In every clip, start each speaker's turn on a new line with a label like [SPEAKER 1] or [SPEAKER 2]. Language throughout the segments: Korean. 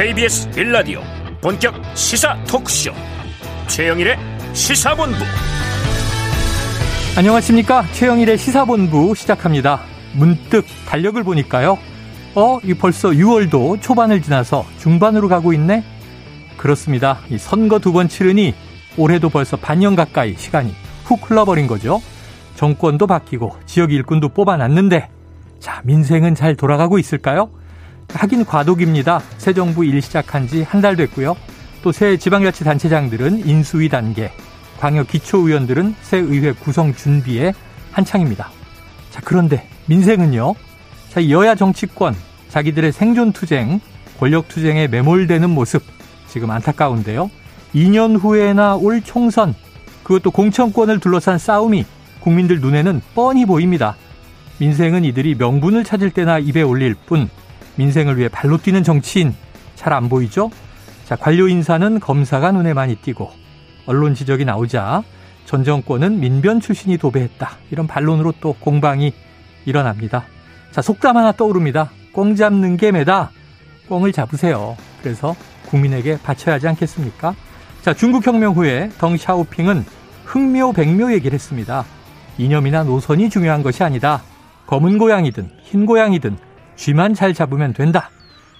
[SPEAKER 1] KBS 빌라디오 본격 시사 토크쇼. 최영일의 시사본부.
[SPEAKER 2] 안녕하십니까? 최영일의 시사본부 시작합니다. 문득 달력을 보니까요. 어? 이 벌써 6월도 초반을 지나서 중반으로 가고 있네? 그렇습니다. 이 선거 두 번 치르니 올해도 벌써 반년 가까이 시간이 훅 흘러버린 거죠. 정권도 바뀌고 지역 일꾼도 뽑아놨는데 자 민생은 잘 돌아가고 있을까요? 하긴 과도기입니다. 새 정부 일 시작한 지 한 달 됐고요. 또 새 지방자치단체장들은 인수위 단계, 광역 기초의원들은 새 의회 구성 준비에 한창입니다. 자, 그런데 민생은요? 자, 여야 정치권, 자기들의 생존 투쟁, 권력 투쟁에 매몰되는 모습, 지금 안타까운데요. 2년 후에나 올 총선, 그것도 공천권을 둘러싼 싸움이 국민들 눈에는 뻔히 보입니다. 민생은 이들이 명분을 찾을 때나 입에 올릴 뿐 민생을 위해 발로 뛰는 정치인 잘 안 보이죠? 자, 관료 인사는 검사가 눈에 많이 띄고 언론 지적이 나오자 전 정권은 민변 출신이 도배했다. 이런 반론으로 또 공방이 일어납니다. 자, 속담 하나 떠오릅니다. 꽁 잡는 게 매다. 꽁을 잡으세요. 그래서 국민에게 바쳐야 하지 않겠습니까? 자, 중국 혁명 후에 덩 샤오핑은 흑묘 백묘 얘기를 했습니다. 이념이나 노선이 중요한 것이 아니다. 검은 고양이든 흰 고양이든 쥐만 잘 잡으면 된다.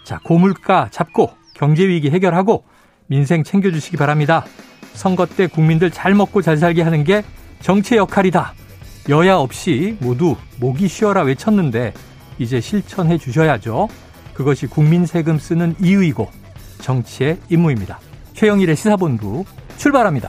[SPEAKER 2] 자, 고물가 잡고 경제 위기 해결하고 민생 챙겨주시기 바랍니다. 선거 때 국민들 잘 먹고 잘 살게 하는 게 정치의 역할이다. 여야 없이 모두 목이 쉬어라 외쳤는데 이제 실천해 주셔야죠. 그것이 국민 세금 쓰는 이유이고 정치의 임무입니다. 최영일의 시사본부 출발합니다.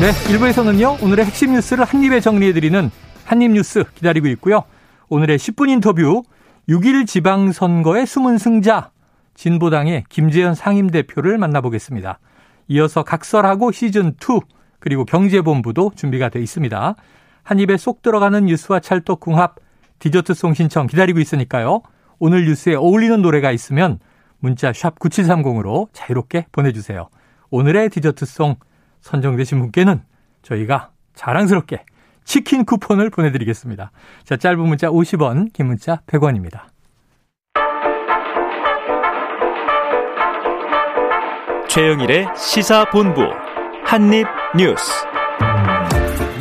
[SPEAKER 2] 네, 1부에서는요, 오늘의 핵심 뉴스를 한입에 정리해드리는 한입 뉴스 기다리고 있고요. 오늘의 10분 인터뷰, 6일 지방선거의 숨은 승자, 진보당의 김재현 상임대표를 만나보겠습니다. 이어서 각설하고 시즌2, 그리고 경제본부도 준비가 돼 있습니다. 한 입에 쏙 들어가는 뉴스와 찰떡궁합, 디저트송 신청 기다리고 있으니까요. 오늘 뉴스에 어울리는 노래가 있으면 문자 샵 9730으로 자유롭게 보내주세요. 오늘의 디저트송 선정되신 분께는 저희가 자랑스럽게 치킨 쿠폰을 보내드리겠습니다. 자, 짧은 문자 50원, 긴 문자 100원입니다.
[SPEAKER 1] 최영일의 시사본부 한입뉴스.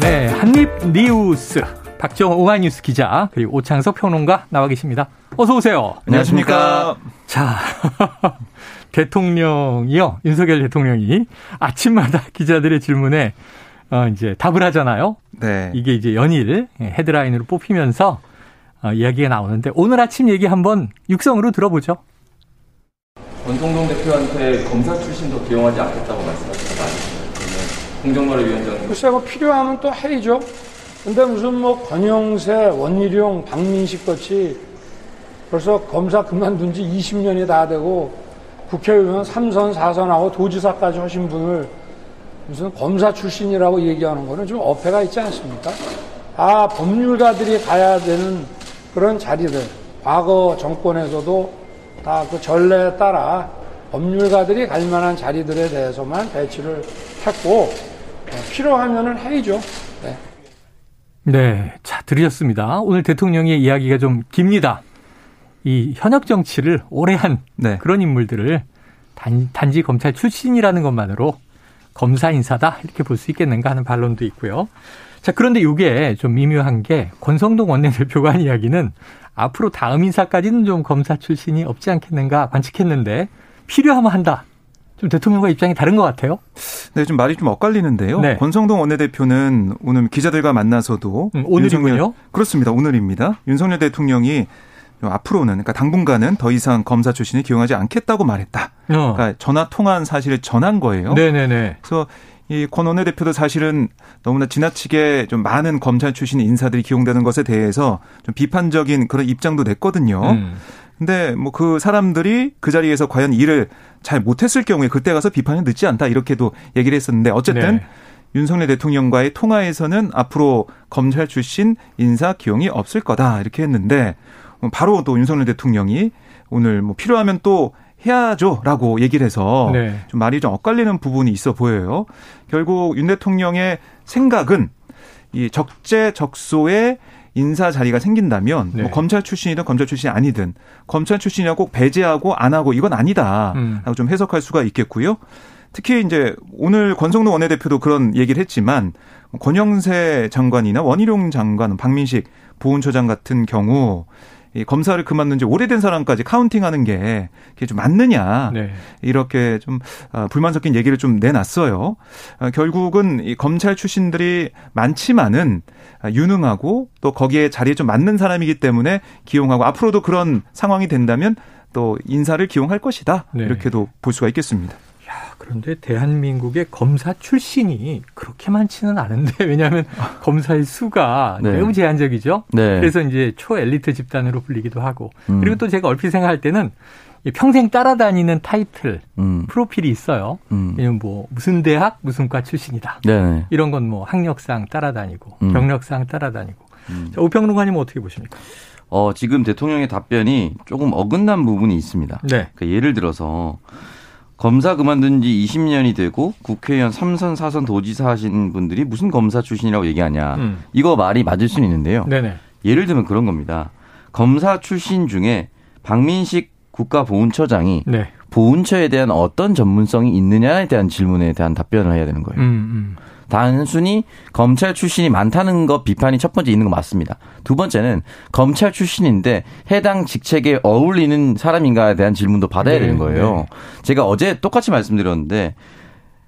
[SPEAKER 2] 네, 한입뉴스. 박정호 오마이뉴스 기자 그리고 오창석 평론가 나와 계십니다. 어서 오세요.
[SPEAKER 3] 안녕하십니까.
[SPEAKER 2] 자, 대통령이요. 윤석열 대통령이 아침마다 기자들의 질문에 어 이제 답을 하잖아요.
[SPEAKER 3] 네.
[SPEAKER 2] 이게 이제 연일 헤드라인으로 뽑히면서 어, 이야기가 나오는데 오늘 아침 얘기 한번 육성으로 들어보죠.
[SPEAKER 4] 권성동 대표한테 검사 출신도 기용하지 않겠다고 아니에요? 공정거래 위원장.
[SPEAKER 5] 글쎄, 뭐 필요하면 또 해야죠. 근데 무슨 뭐 권영세, 원희룡, 박민식 같이 벌써 검사 그만둔 지 20년이 다 되고 국회의원 3선, 4선하고 도지사까지 하신 분을 무슨 검사 출신이라고 얘기하는 거는 좀 어폐가 있지 않습니까? 아, 법률가들이 가야 되는 그런 자리들. 과거 정권에서도 다 그 전례에 따라 법률가들이 갈 만한 자리들에 대해서만 배치를 했고, 필요하면은 해야죠. 네.
[SPEAKER 2] 네, 자 들으셨습니다. 오늘 대통령의 이야기가 좀 깁니다. 이 현역 정치를 오래 한
[SPEAKER 3] 네.
[SPEAKER 2] 그런 인물들을 단, 단지 검찰 출신이라는 것만으로 검사 인사다 이렇게 볼 수 있겠는가 하는 반론도 있고요. 자 그런데 이게 좀 미묘한 게 권성동 원내대표가 한 이야기는 앞으로 다음 인사까지는 좀 검사 출신이 없지 않겠는가 관측했는데 필요하면 한다. 좀 대통령과 입장이 다른 것 같아요.
[SPEAKER 3] 네, 좀 말이 좀 엇갈리는데요.
[SPEAKER 2] 네.
[SPEAKER 3] 권성동 원내대표는 오늘 기자들과 만나서도
[SPEAKER 2] 음, 오늘이군요.
[SPEAKER 3] 윤석열- 그렇습니다. 오늘입니다. 윤석열 대통령이 앞으로는 그러니까 당분간은 더 이상 검사 출신을 기용하지 않겠다고 말했다.
[SPEAKER 2] 어.
[SPEAKER 3] 그러니까 전화 통화한 사실을 전한 거예요.
[SPEAKER 2] 네네네.
[SPEAKER 3] 그래서 이권 원내대표도 사실은 너무나 지나치게 좀 많은 검찰 출신 인사들이 기용되는 것에 대해서 좀 비판적인 그런 입장도 냈거든요.
[SPEAKER 2] 음.
[SPEAKER 3] 근데 뭐 그 사람들이 그 자리에서 과연 일을 잘 못했을 경우에 그때 가서 비판이 늦지 않다 이렇게도 얘기를 했었는데 어쨌든
[SPEAKER 2] 네.
[SPEAKER 3] 윤석열 대통령과의 통화에서는 앞으로 검찰 출신 인사 기용이 없을 거다 이렇게 했는데 바로 또 윤석열 대통령이 오늘 뭐 필요하면 또 해야죠라고 얘기를 해서
[SPEAKER 2] 네.
[SPEAKER 3] 좀 말이 좀 엇갈리는 부분이 있어 보여요. 결국 윤 대통령의 생각은 이 적재적소에 인사 자리가 생긴다면
[SPEAKER 2] 네.
[SPEAKER 3] 뭐 검찰 출신이든 검찰 출신이 아니든 검찰 출신이라 꼭 배제하고 안 하고 이건 아니다라고
[SPEAKER 2] 음.
[SPEAKER 3] 좀 해석할 수가 있겠고요. 특히 이제 오늘 권성동 원내대표도 그런 얘기를 했지만 권영세 장관이나 원희룡 장관, 박민식 보훈처장 같은 경우 이 검사를 그만둔 지 오래된 사람까지 카운팅하는 게 그게 좀 맞느냐
[SPEAKER 2] 네.
[SPEAKER 3] 이렇게 좀 아, 불만 섞인 얘기를 좀 내놨어요. 아, 결국은 이 검찰 출신들이 많지만은 아, 유능하고 또 거기에 자리에 좀 맞는 사람이기 때문에 기용하고 앞으로도 그런 상황이 된다면 또 인사를 기용할 것이다
[SPEAKER 2] 네.
[SPEAKER 3] 이렇게도 볼 수가 있겠습니다.
[SPEAKER 2] 야, 그런데 대한민국의 검사 출신이 그렇게 많지는 않은데 왜냐하면 검사의 수가
[SPEAKER 6] 네.
[SPEAKER 2] 매우 제한적이죠.
[SPEAKER 6] 네.
[SPEAKER 2] 그래서 이제 초엘리트 집단으로 불리기도 하고
[SPEAKER 6] 음.
[SPEAKER 2] 그리고 또 제가 얼핏 생각할 때는 이 평생 따라다니는 타이틀
[SPEAKER 6] 음.
[SPEAKER 2] 프로필이 있어요.
[SPEAKER 6] 음.
[SPEAKER 2] 뭐 무슨 대학 무슨 과 출신이다.
[SPEAKER 6] 네네.
[SPEAKER 2] 이런 건 뭐 학력상 따라다니고
[SPEAKER 6] 음.
[SPEAKER 2] 경력상 따라다니고.
[SPEAKER 6] 음.
[SPEAKER 2] 자, 오평론가님 어떻게 보십니까?
[SPEAKER 6] 어, 지금 대통령의 답변이 조금 어긋난 부분이 있습니다.
[SPEAKER 2] 네.
[SPEAKER 6] 그러니까 예를 들어서 검사 그만둔 지 20년이 되고 국회의원 3선, 4선 도지사 하신 분들이 무슨 검사 출신이라고 얘기하냐.
[SPEAKER 2] 음.
[SPEAKER 6] 이거 말이 맞을 수는 있는데요.
[SPEAKER 2] 네네.
[SPEAKER 6] 예를 들면 그런 겁니다. 검사 출신 중에 박민식 국가보훈처장이
[SPEAKER 2] 네.
[SPEAKER 6] 보훈처에 대한 어떤 전문성이 있느냐에 대한 질문에 대한 답변을 해야 되는 거예요.
[SPEAKER 2] 음, 음.
[SPEAKER 6] 단순히 검찰 출신이 많다는 것 비판이 첫 번째 있는 거 맞습니다. 두 번째는 검찰 출신인데 해당 직책에 어울리는 사람인가에 대한 질문도 받아야
[SPEAKER 2] 네,
[SPEAKER 6] 되는 거예요. 제가 어제 똑같이 말씀드렸는데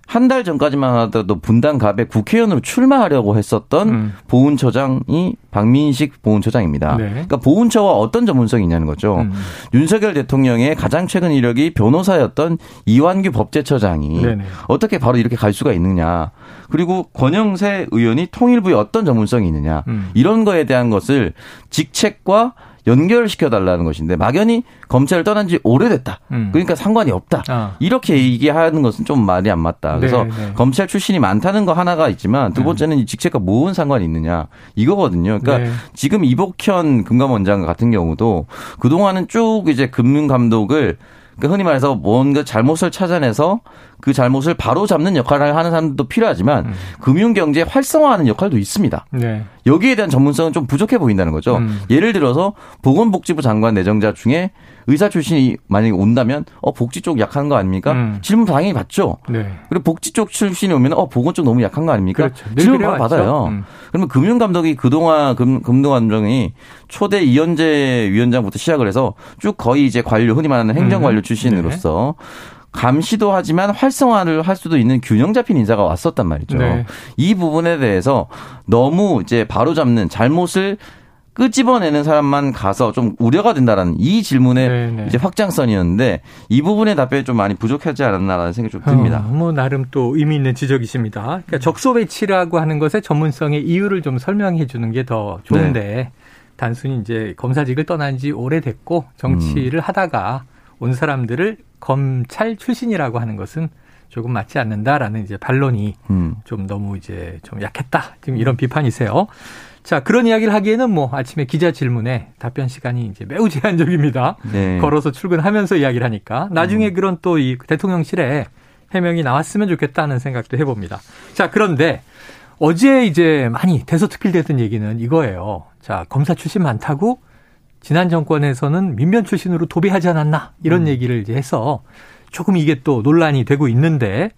[SPEAKER 6] 한 달 전까지만 하더라도 분당 갑에 국회의원으로 출마하려고 했었던
[SPEAKER 2] 음.
[SPEAKER 6] 보훈처장이 박민식 보훈처장입니다.
[SPEAKER 2] 네.
[SPEAKER 6] 그러니까 보훈처와 어떤 전문성이 있냐는 거죠.
[SPEAKER 2] 음.
[SPEAKER 6] 윤석열 대통령의 가장 최근 이력이 변호사였던 이완규 법제처장이
[SPEAKER 2] 네네.
[SPEAKER 6] 어떻게 바로 이렇게 갈 수가 있느냐. 그리고 권영세 의원이 통일부에 어떤 전문성이 있느냐.
[SPEAKER 2] 음.
[SPEAKER 6] 이런 거에 대한 것을 직책과 연결시켜 달라는 것인데 막연히 검찰을 떠난 지 오래됐다.
[SPEAKER 2] 음.
[SPEAKER 6] 그러니까 상관이 없다.
[SPEAKER 2] 아.
[SPEAKER 6] 이렇게 얘기하는 것은 좀 말이 안 맞다. 그래서
[SPEAKER 2] 네, 네.
[SPEAKER 6] 검찰 출신이 많다는 거 하나가 있지만 두 번째는 이 직책과 무슨 상관이 있느냐 이거거든요. 그러니까
[SPEAKER 2] 네.
[SPEAKER 6] 지금 이복현 금감원장 같은 경우도 그 동안은 쭉 이제 금융감독을 그러니까 흔히 말해서 뭔가 잘못을 찾아내서 그 잘못을 바로 잡는 역할을 하는 사람도 필요하지만
[SPEAKER 2] 음.
[SPEAKER 6] 금융 경제 활성화하는 역할도 있습니다.
[SPEAKER 2] 네.
[SPEAKER 6] 여기에 대한 전문성은 좀 부족해 보인다는 거죠.
[SPEAKER 2] 음.
[SPEAKER 6] 예를 들어서 보건복지부 장관 내정자 중에 의사 출신이 만약에 온다면 어 복지 쪽 약한 거 아닙니까?
[SPEAKER 2] 음.
[SPEAKER 6] 질문 당연히 받죠.
[SPEAKER 2] 네.
[SPEAKER 6] 그리고 복지 쪽 출신이 오면 어 보건 쪽 너무 약한 거 아닙니까?
[SPEAKER 2] 그렇죠. 늘
[SPEAKER 6] 질문. 바로 받아요.
[SPEAKER 2] 음.
[SPEAKER 6] 그러면 금융감독이 그동안 금, 금융감독이 초대 이현재 위원장부터 시작을 해서 쭉 거의 이제 관료 흔히 말하는 행정관료
[SPEAKER 2] 음.
[SPEAKER 6] 출신으로서 감시도 하지만 활성화를 할 수도 있는 균형 잡힌 인사가 왔었단 말이죠.
[SPEAKER 2] 네.
[SPEAKER 6] 이 부분에 대해서 너무 이제 바로 잡는 잘못을 끄집어내는 사람만 가서 좀 우려가 된다라는 이 질문의
[SPEAKER 2] 네, 네.
[SPEAKER 6] 이제 확장선이었는데 이 부분의 답변이 좀 많이 부족하지 않았나라는 생각이 좀 듭니다.
[SPEAKER 2] 어, 뭐 나름 또 의미 있는 지적이십니다. 그러니까 적소 배치라고 하는 것의 전문성의 이유를 좀 설명해 주는 게 더 좋은데
[SPEAKER 6] 네.
[SPEAKER 2] 단순히 이제 검사직을 떠난 지 오래됐고
[SPEAKER 6] 음.
[SPEAKER 2] 정치를 하다가 온 사람들을 검찰 출신이라고 하는 것은 조금 맞지 않는다라는 이제 반론이
[SPEAKER 6] 음.
[SPEAKER 2] 좀 너무 이제 좀 약했다. 지금 이런 비판이세요. 자, 그런 이야기를 하기에는 뭐 아침에 기자 질문에 답변 시간이 이제 매우 제한적입니다.
[SPEAKER 6] 네.
[SPEAKER 2] 걸어서 출근하면서 이야기를 하니까 나중에 그런 또 이 대통령실에 해명이 나왔으면 좋겠다는 생각도 해봅니다. 자, 그런데 어제 이제 많이 대서특필됐던 얘기는 이거예요. 자, 검사 출신 많다고 지난 정권에서는 민변 출신으로 도배하지 않았나 이런 얘기를 이제 해서 조금 이게 또 논란이 되고 있는데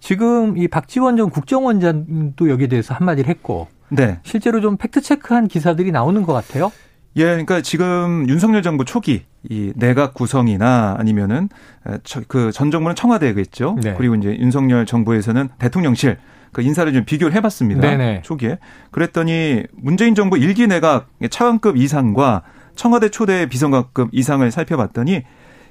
[SPEAKER 2] 지금 이 박지원 전 국정원장도 여기에 대해서 한마디를 했고
[SPEAKER 3] 네.
[SPEAKER 2] 실제로 좀 팩트 체크한 기사들이 나오는 것 같아요.
[SPEAKER 3] 예, 그러니까 지금 윤석열 정부 초기 이 내각 구성이나 아니면은 그 전 정부는 청와대겠죠.
[SPEAKER 2] 네.
[SPEAKER 3] 그리고 이제 윤석열 정부에서는 대통령실 그 인사를 좀 비교를 해봤습니다.
[SPEAKER 2] 네네.
[SPEAKER 3] 초기에 그랬더니 문재인 정부 일기 내각 차관급 이상과 청와대 초대 비서관급 이상을 살펴봤더니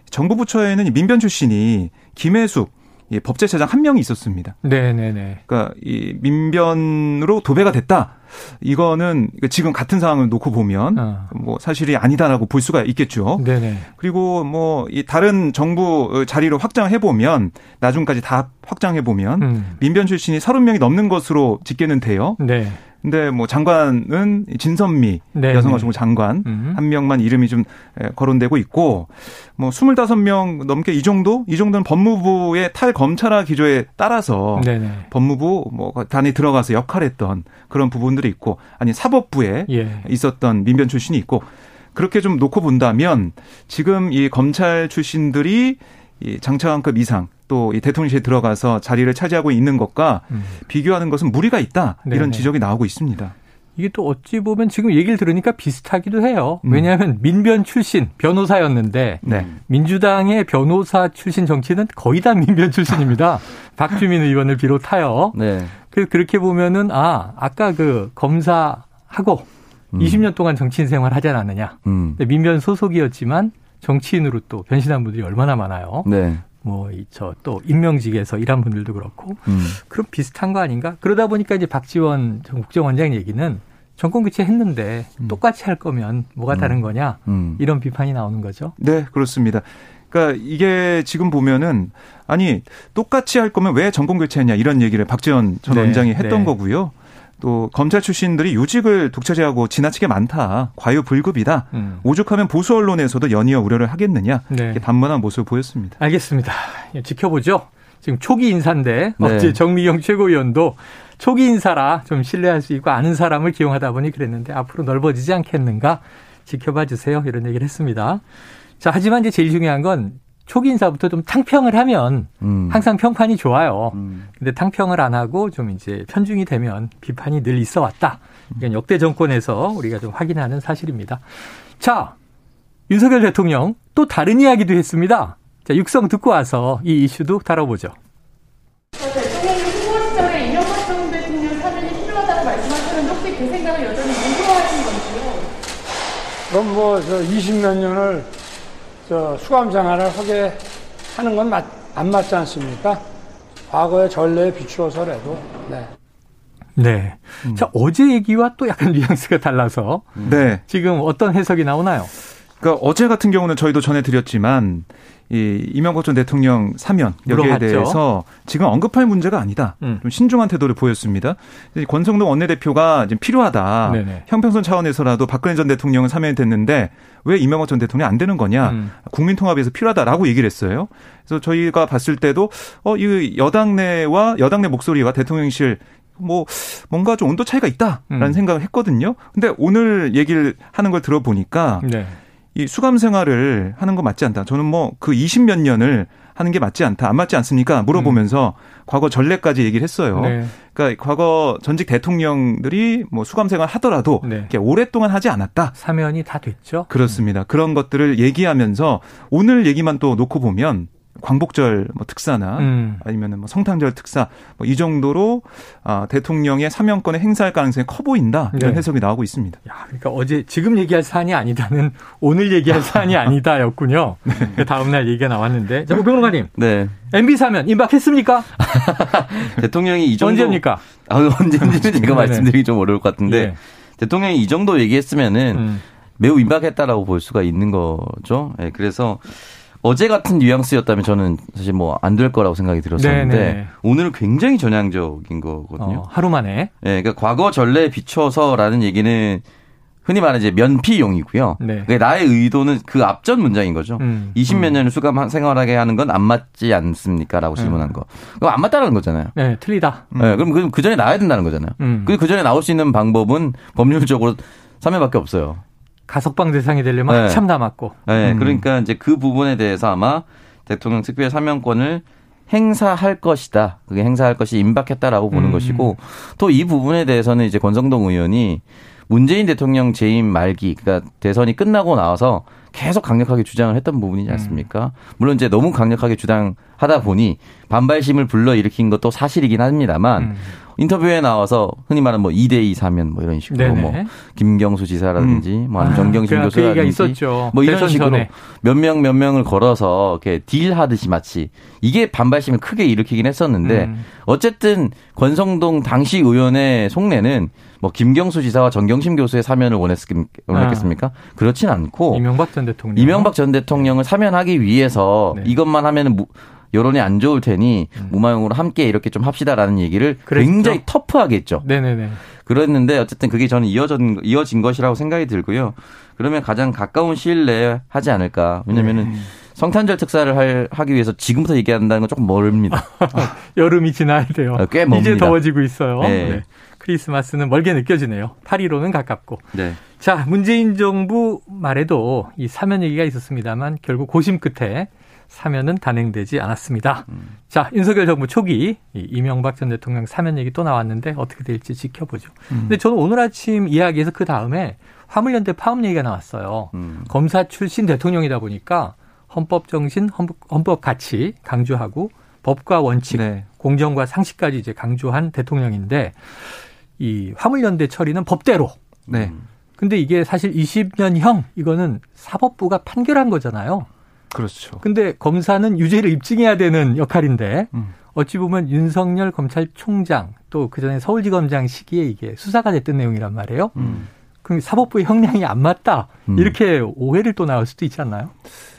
[SPEAKER 3] 정부 부처에는 민변 출신이 김혜숙 이 법제처장 한 명이 있었습니다.
[SPEAKER 2] 네네네.
[SPEAKER 3] 그러니까 이 민변으로 도배가 됐다. 이거는 지금 같은 상황을 놓고 보면
[SPEAKER 2] 어.
[SPEAKER 3] 뭐 사실이 아니다라고 볼 수가 있겠죠.
[SPEAKER 2] 네네.
[SPEAKER 3] 그리고 뭐 이 다른 정부 자리로 확장해 보면 나중까지 다 확장해 보면
[SPEAKER 2] 음.
[SPEAKER 3] 민변 출신이 30명이 넘는 것으로 집계는 돼요.
[SPEAKER 2] 네.
[SPEAKER 3] 근데 뭐 장관은 진선미
[SPEAKER 2] 네,
[SPEAKER 3] 여성가족부
[SPEAKER 2] 네.
[SPEAKER 3] 장관
[SPEAKER 2] 음.
[SPEAKER 3] 한 명만 이름이 좀 에, 거론되고 있고 뭐 25명 넘게 이 정도 이 정도는 법무부의 탈검찰화 기조에 따라서
[SPEAKER 2] 네네.
[SPEAKER 3] 법무부 뭐 단에 들어가서 역할했던 그런 부분들이 있고 아니 사법부에
[SPEAKER 2] 예.
[SPEAKER 3] 있었던 민변 출신이 있고 그렇게 좀 놓고 본다면 지금 이 검찰 출신들이 이 장차관급 이상 또 이 대통령실에 들어가서 자리를 차지하고 있는 것과
[SPEAKER 2] 음.
[SPEAKER 3] 비교하는 것은 무리가 있다
[SPEAKER 2] 네네.
[SPEAKER 3] 이런 지적이 나오고 있습니다.
[SPEAKER 2] 이게 또 어찌 보면 지금 얘기를 들으니까 비슷하기도 해요.
[SPEAKER 3] 음.
[SPEAKER 2] 왜냐하면 민변 출신 변호사였는데
[SPEAKER 3] 네.
[SPEAKER 2] 민주당의 변호사 출신 정치는 거의 다 민변 출신입니다. 박주민 의원을 비롯하여.
[SPEAKER 6] 네.
[SPEAKER 2] 그 그렇게 보면은 아 아까 그 검사하고
[SPEAKER 6] 음.
[SPEAKER 2] 20년 동안 정치인 생활 하지 않았느냐.
[SPEAKER 6] 음.
[SPEAKER 2] 민변 소속이었지만 정치인으로 또 변신한 분들이 얼마나 많아요.
[SPEAKER 6] 네.
[SPEAKER 2] 뭐이저또 임명직에서 일한 분들도 그렇고
[SPEAKER 6] 음.
[SPEAKER 2] 그럼 비슷한 거 아닌가? 그러다 보니까 이제 박지원 전 국정원장 얘기는 정권 교체했는데 똑같이 할 거면 뭐가 다른 거냐
[SPEAKER 6] 음.
[SPEAKER 2] 이런 비판이 나오는 거죠.
[SPEAKER 3] 네, 그렇습니다. 그러니까 이게 지금 보면은 아니 똑같이 할 거면 왜 정권 교체했냐 이런 얘기를 박지원 전
[SPEAKER 2] 네,
[SPEAKER 3] 원장이 했던
[SPEAKER 2] 네.
[SPEAKER 3] 거고요. 또 검찰 출신들이 요직을 독차지하고 지나치게 많다. 과유불급이다.
[SPEAKER 2] 음.
[SPEAKER 3] 오죽하면 보수 언론에서도 연이어 우려를 하겠느냐.
[SPEAKER 2] 네.
[SPEAKER 3] 단문한 모습을 보였습니다.
[SPEAKER 2] 알겠습니다. 예, 지켜보죠. 지금 초기 인사인데
[SPEAKER 6] 네.
[SPEAKER 2] 어제 정미경 최고위원도 초기 인사라 좀 신뢰할 수 있고 아는 사람을 기용하다 보니 그랬는데 앞으로 넓어지지 않겠는가 지켜봐 주세요. 이런 얘기를 했습니다. 자, 하지만 이제 제일 중요한 건 초기 인사부터 좀 탕평을 하면
[SPEAKER 6] 음.
[SPEAKER 2] 항상 평판이 좋아요.
[SPEAKER 6] 음.
[SPEAKER 2] 근데 탕평을 안 하고 좀 이제 편중이 되면 비판이 늘 있어 왔다. 이건 역대 정권에서 우리가 좀 확인하는 사실입니다. 자, 윤석열 대통령 또 다른 이야기도 했습니다. 자, 육성 듣고 와서 이 이슈도 다뤄보죠.
[SPEAKER 7] 대통령이 후보 시절에 이명박 전 대통령 사면이 필요하다고 말씀하셨는데 혹시 그 생각을 여전히 유효하신 건지요?
[SPEAKER 5] 그럼 뭐 저 20몇 년을 저 수감 생활을 하게 하는 건안 맞지 않습니까? 과거의 전례에 비추어서라도 네.
[SPEAKER 2] 네. 자, 어제 얘기와 또 약간 뉘앙스가 달라서
[SPEAKER 3] 네.
[SPEAKER 2] 지금 어떤 해석이 나오나요?
[SPEAKER 3] 그러니까 어제 같은 경우는 저희도 전해드렸지만 이 이명박 전 대통령 사면 여기에
[SPEAKER 2] 물어봤죠.
[SPEAKER 3] 대해서 지금 언급할 문제가 아니다.
[SPEAKER 2] 음.
[SPEAKER 3] 좀 신중한 태도를 보였습니다. 권성동 원내대표가 지금 필요하다.
[SPEAKER 2] 네네.
[SPEAKER 3] 형평성 차원에서라도 박근혜 전 대통령은 사면이 됐는데 왜 이명박 전 대통령이 안 되는 거냐?
[SPEAKER 2] 음.
[SPEAKER 3] 국민 통합에서 필요하다라고 얘기를 했어요. 그래서 저희가 봤을 때도 어, 이 여당 내와 여당 내 목소리와 대통령실 뭐 뭔가 좀 온도 차이가 있다라는
[SPEAKER 2] 음.
[SPEAKER 3] 생각을 했거든요. 근데 오늘 얘기를 하는 걸 들어보니까
[SPEAKER 2] 네.
[SPEAKER 3] 이 수감 생활을 하는 거 맞지 않다. 저는 뭐 그 20 몇 년을 하는 게 맞지 않다. 안 맞지 않습니까? 물어보면서 과거 전례까지 얘기를 했어요.
[SPEAKER 2] 음. 네.
[SPEAKER 3] 그러니까 과거 전직 대통령들이 뭐 수감 생활 하더라도
[SPEAKER 2] 네.
[SPEAKER 3] 이렇게 오랫동안 하지 않았다.
[SPEAKER 2] 사면이 다 됐죠.
[SPEAKER 3] 그렇습니다. 그런 것들을 얘기하면서 오늘 얘기만 또 놓고 보면 광복절 뭐 특사나
[SPEAKER 2] 음.
[SPEAKER 3] 아니면은 뭐 성탄절 특사 뭐 이 정도로 아, 대통령의 사면권을 행사할 가능성이 커 보인다 이런
[SPEAKER 2] 네.
[SPEAKER 3] 해석이 나오고 있습니다.
[SPEAKER 2] 야, 그러니까 어제 지금 얘기할 사안이 아니다는 오늘 얘기할 사안이 아니다였군요. 그 다음 날 얘기가 나왔는데. 자, 우병로가님.
[SPEAKER 6] 네.
[SPEAKER 2] MB 사면 임박했습니까?
[SPEAKER 6] 대통령이 이 정도
[SPEAKER 2] 언제입니까?
[SPEAKER 6] 아, 언제인지 제가
[SPEAKER 2] 네네.
[SPEAKER 6] 말씀드리기 좀 어려울 것 같은데
[SPEAKER 2] 예.
[SPEAKER 6] 대통령이 이 정도 얘기했으면은
[SPEAKER 2] 음.
[SPEAKER 6] 매우 임박했다라고 볼 수가 있는 거죠. 예, 그래서 어제 같은 뉘앙스였다면 저는 사실 뭐 안 될 거라고 생각이 들었었는데
[SPEAKER 2] 네네.
[SPEAKER 6] 오늘은 굉장히 전향적인 거거든요.
[SPEAKER 2] 어, 하루 만에.
[SPEAKER 6] 예, 그러니까 과거 전례에 비춰서라는 얘기는 흔히 말하는 이제 면피용이고요.
[SPEAKER 2] 네.
[SPEAKER 6] 그러니까 나의 의도는 그 앞전 문장인 거죠.
[SPEAKER 2] 음.
[SPEAKER 6] 20몇 년을 수감 생활하게 하는 건 안 맞지 않습니까?라고 질문한 거. 그럼 안 맞다라는 거잖아요.
[SPEAKER 2] 네, 틀리다.
[SPEAKER 6] 예, 그럼 그- 그 전에 나와야 된다는 거잖아요.
[SPEAKER 2] 음.
[SPEAKER 6] 그, 그 전에 나올 수 있는 방법은 법률적으로 3회밖에 없어요.
[SPEAKER 2] 가석방 대상이 되려면
[SPEAKER 6] 네.
[SPEAKER 2] 한참 남았고.
[SPEAKER 6] 예,
[SPEAKER 3] 음.
[SPEAKER 6] 그러니까 이제 그 부분에 대해서 아마 대통령 특별 사면권을 행사할 것이다. 그게 행사할 것이 임박했다라고 보는
[SPEAKER 2] 음.
[SPEAKER 6] 것이고 또 이 부분에 대해서는 이제 권성동 의원이 문재인 대통령 재임 말기 그러니까 대선이 끝나고 나와서 계속 강력하게 주장을 했던 부분이지 않습니까? 물론 이제 너무 강력하게 주장하다 보니 반발심을 불러 일으킨 것도 사실이긴 합니다만
[SPEAKER 2] 음.
[SPEAKER 6] 인터뷰에 나와서 흔히 말하는 뭐 2대2 사면 뭐 이런 식으로
[SPEAKER 2] 네네.
[SPEAKER 6] 뭐 김경수 지사라든지 뭐 아니면
[SPEAKER 2] 아,
[SPEAKER 6] 정경심
[SPEAKER 2] 그- 그
[SPEAKER 6] 교수라든지
[SPEAKER 2] 있었죠.
[SPEAKER 6] 뭐 이런 식으로. 몇명몇 명을 걸어서 이렇게 딜하듯이 마치 이게 반발심을 크게 일으키긴 했었는데
[SPEAKER 2] 음.
[SPEAKER 6] 어쨌든 권성동 당시 의원의 속내는 뭐 김경수 지사와 정경심 교수의 사면을 원했, 원했겠습니까? 그렇진 않고
[SPEAKER 2] 이명박 전 대통령.
[SPEAKER 6] 이명박 전 대통령을 사면하기 위해서
[SPEAKER 2] 네.
[SPEAKER 6] 이것만 하면은 무- 여론이 안 좋을 테니
[SPEAKER 2] 음.
[SPEAKER 6] 무마용으로 함께 이렇게 좀 합시다라는 얘기를
[SPEAKER 2] 그랬죠.
[SPEAKER 6] 굉장히 터프하게 했죠.
[SPEAKER 2] 네네네.
[SPEAKER 6] 그랬는데 어쨌든 그게 저는 이어진 이어진 것이라고 생각이 들고요. 그러면 가장 가까운 시일 내에 하지 않을까. 왜냐면은
[SPEAKER 2] 네.
[SPEAKER 6] 성탄절 특사를 할, 하기 위해서 지금부터 얘기한다는 건 조금 멀습니다.
[SPEAKER 2] 여름이 지나야 돼요.
[SPEAKER 6] 어, 꽤 멉니다.
[SPEAKER 2] 이제 더워지고 있어요.
[SPEAKER 6] 네.
[SPEAKER 2] 네. 크리스마스는 멀게 느껴지네요. 8일로는 가깝고.
[SPEAKER 6] 네.
[SPEAKER 2] 자, 문재인 정부 말에도 이 사면 얘기가 있었습니다만 결국 고심 끝에 사면은 단행되지 않았습니다. 자, 윤석열 정부 초기 이 이명박 전 대통령 사면 얘기 또 나왔는데 어떻게 될지 지켜보죠. 근데 저는 오늘 아침 이야기에서 그 다음에 화물연대 파업 얘기가 나왔어요.
[SPEAKER 6] 음.
[SPEAKER 2] 검사 출신 대통령이다 보니까 헌법 정신, 헌법, 헌법 가치 강조하고 법과 원칙,
[SPEAKER 3] 네.
[SPEAKER 2] 공정과 상식까지 이제 강조한 대통령인데 이 화물연대 처리는 법대로.
[SPEAKER 3] 네.
[SPEAKER 2] 근데 이게 사실 20년형 이거는 사법부가 판결한 거잖아요.
[SPEAKER 3] 그렇죠.
[SPEAKER 2] 근데 검사는 유죄를 입증해야 되는 역할인데
[SPEAKER 3] 음.
[SPEAKER 2] 어찌 보면 윤석열 검찰총장 또 그전에 서울지검장 시기에 이게 수사가 됐던 내용이란 말이에요.
[SPEAKER 3] 음.
[SPEAKER 2] 그럼 사법부의 형량이 안 맞다.
[SPEAKER 6] 음.
[SPEAKER 2] 이렇게 오해를 또 나올 수도 있지 않나요?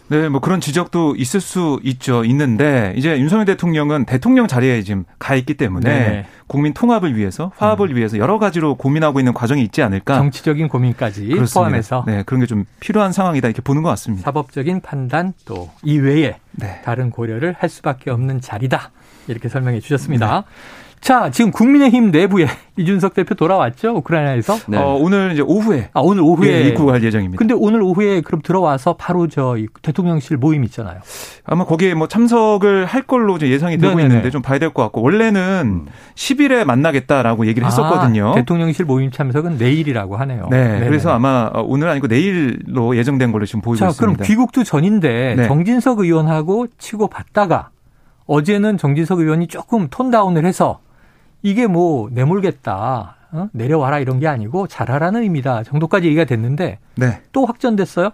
[SPEAKER 3] 네, 뭐 그런 지적도 있을 수 있죠. 있는데 이제 윤석열 대통령은 대통령 자리에 지금 가 있기 때문에
[SPEAKER 2] 네.
[SPEAKER 3] 국민 통합을 위해서 화합을 위해서 여러 가지로 고민하고 있는 과정이 있지 않을까.
[SPEAKER 2] 정치적인 고민까지
[SPEAKER 3] 그렇습니다.
[SPEAKER 2] 포함해서
[SPEAKER 3] 네, 그런 게 좀 필요한 상황이다 이렇게 보는 것 같습니다.
[SPEAKER 2] 사법적인 판단 또 이외에
[SPEAKER 3] 네.
[SPEAKER 2] 다른 고려를 할 수밖에 없는 자리다. 이렇게 설명해 주셨습니다. 자, 지금 국민의힘 내부에 이준석 대표 돌아왔죠? 우크라이나에서.
[SPEAKER 6] 네.
[SPEAKER 3] 어, 오늘 이제 오후에
[SPEAKER 2] 아, 오늘 오후에
[SPEAKER 3] 예, 입국할 예정입니다.
[SPEAKER 2] 근데 오늘 오후에 그럼 들어와서 바로 저이 대통령실 모임 있잖아요.
[SPEAKER 3] 아마 거기에 뭐 참석을 할 걸로 이제 예상이 되고
[SPEAKER 2] 네네네.
[SPEAKER 3] 있는데 좀 봐야 될 것 같고 원래는 10일에 만나겠다라고 얘기를 했었거든요.
[SPEAKER 2] 아, 대통령실 모임 참석은 내일이라고 하네요.
[SPEAKER 3] 네,
[SPEAKER 2] 네네.
[SPEAKER 3] 그래서 아마 어, 오늘 아니고 내일로 예정된 걸로 지금 보이고
[SPEAKER 2] 자,
[SPEAKER 3] 있습니다.
[SPEAKER 2] 그럼 귀국도 전인데
[SPEAKER 3] 네.
[SPEAKER 2] 정진석 의원하고 치고 받다가 어제는 정진석 의원이 조금 톤다운을 해서 이게 뭐 내몰겠다. 어? 내려와라 이런 게 아니고 잘하라는 의미다 정도까지 얘기가 됐는데
[SPEAKER 3] 네.
[SPEAKER 2] 또 확전됐어요?